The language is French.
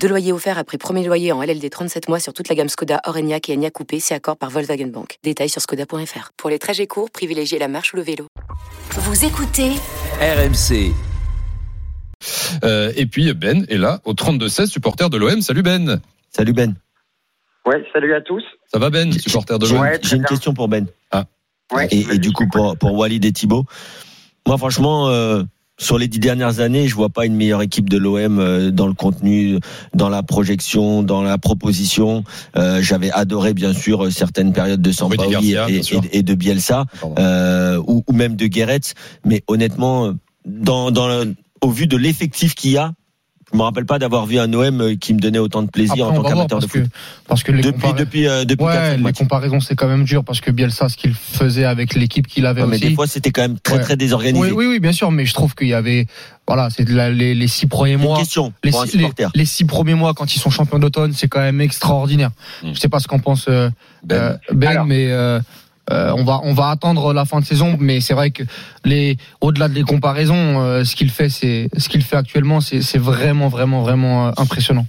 Deux loyers offerts après premier loyer en LLD 37 mois sur toute la gamme Skoda, Orenia et Enya Coupé, c'est accord par Volkswagen Bank. Détails sur skoda.fr. Pour les trajets courts, privilégiez la marche ou le vélo. Vous écoutez RMC. Euh, et puis Ben est là au 32-16, supporter de l'OM. Salut Ben. Salut Ben. Ouais, salut à tous. Ça va Ben, supporter de l'OM Ouais, J'ai une bien. question pour Ben. Ouais, Et, du coup, pour, pour Walid et Thibaut. Moi, franchement, euh, sur les dix dernières années, je vois pas une meilleure équipe de l'OM euh, dans le contenu, dans la projection, dans la proposition. Euh, J'avais adoré, bien sûr, certaines périodes de Sampaoli et, et- et de Bielsa, euh, ou, ou même de Guéret. Mais honnêtement, dans, dans le- au vu de l'effectif qu'il y a, je me rappelle pas d'avoir vu un OM qui me donnait autant de plaisir Après, en tant qu'amateur de parce que, foot. parce que les Depuis, compara- depuis, euh, depuis Ouais, 4-5 les matchs. comparaisons, c'est quand même dur parce que Bielsa, ce qu'il faisait avec l'équipe qu'il avait Ouais, mais aussi. des fois, c'était quand même très, Ouais. très désorganisé. oui, oui, oui, bien sûr, mais je trouve qu'il y avait, voilà, c'est de la- les, les six premiers Une mois. question Les pour un six, les, six premiers mois, quand ils sont champions d'automne, c'est quand même extraordinaire. Mm. Je sais pas ce qu'en pense euh, Ben. euh, Ben, Alors. mais euh, on va on va attendre la fin de saison. Mais c'est vrai que les au-delà des comparaisons, euh, ce qu'il fait, c'est ce qu'il fait actuellement, c'est c'est vraiment vraiment vraiment euh, impressionnant.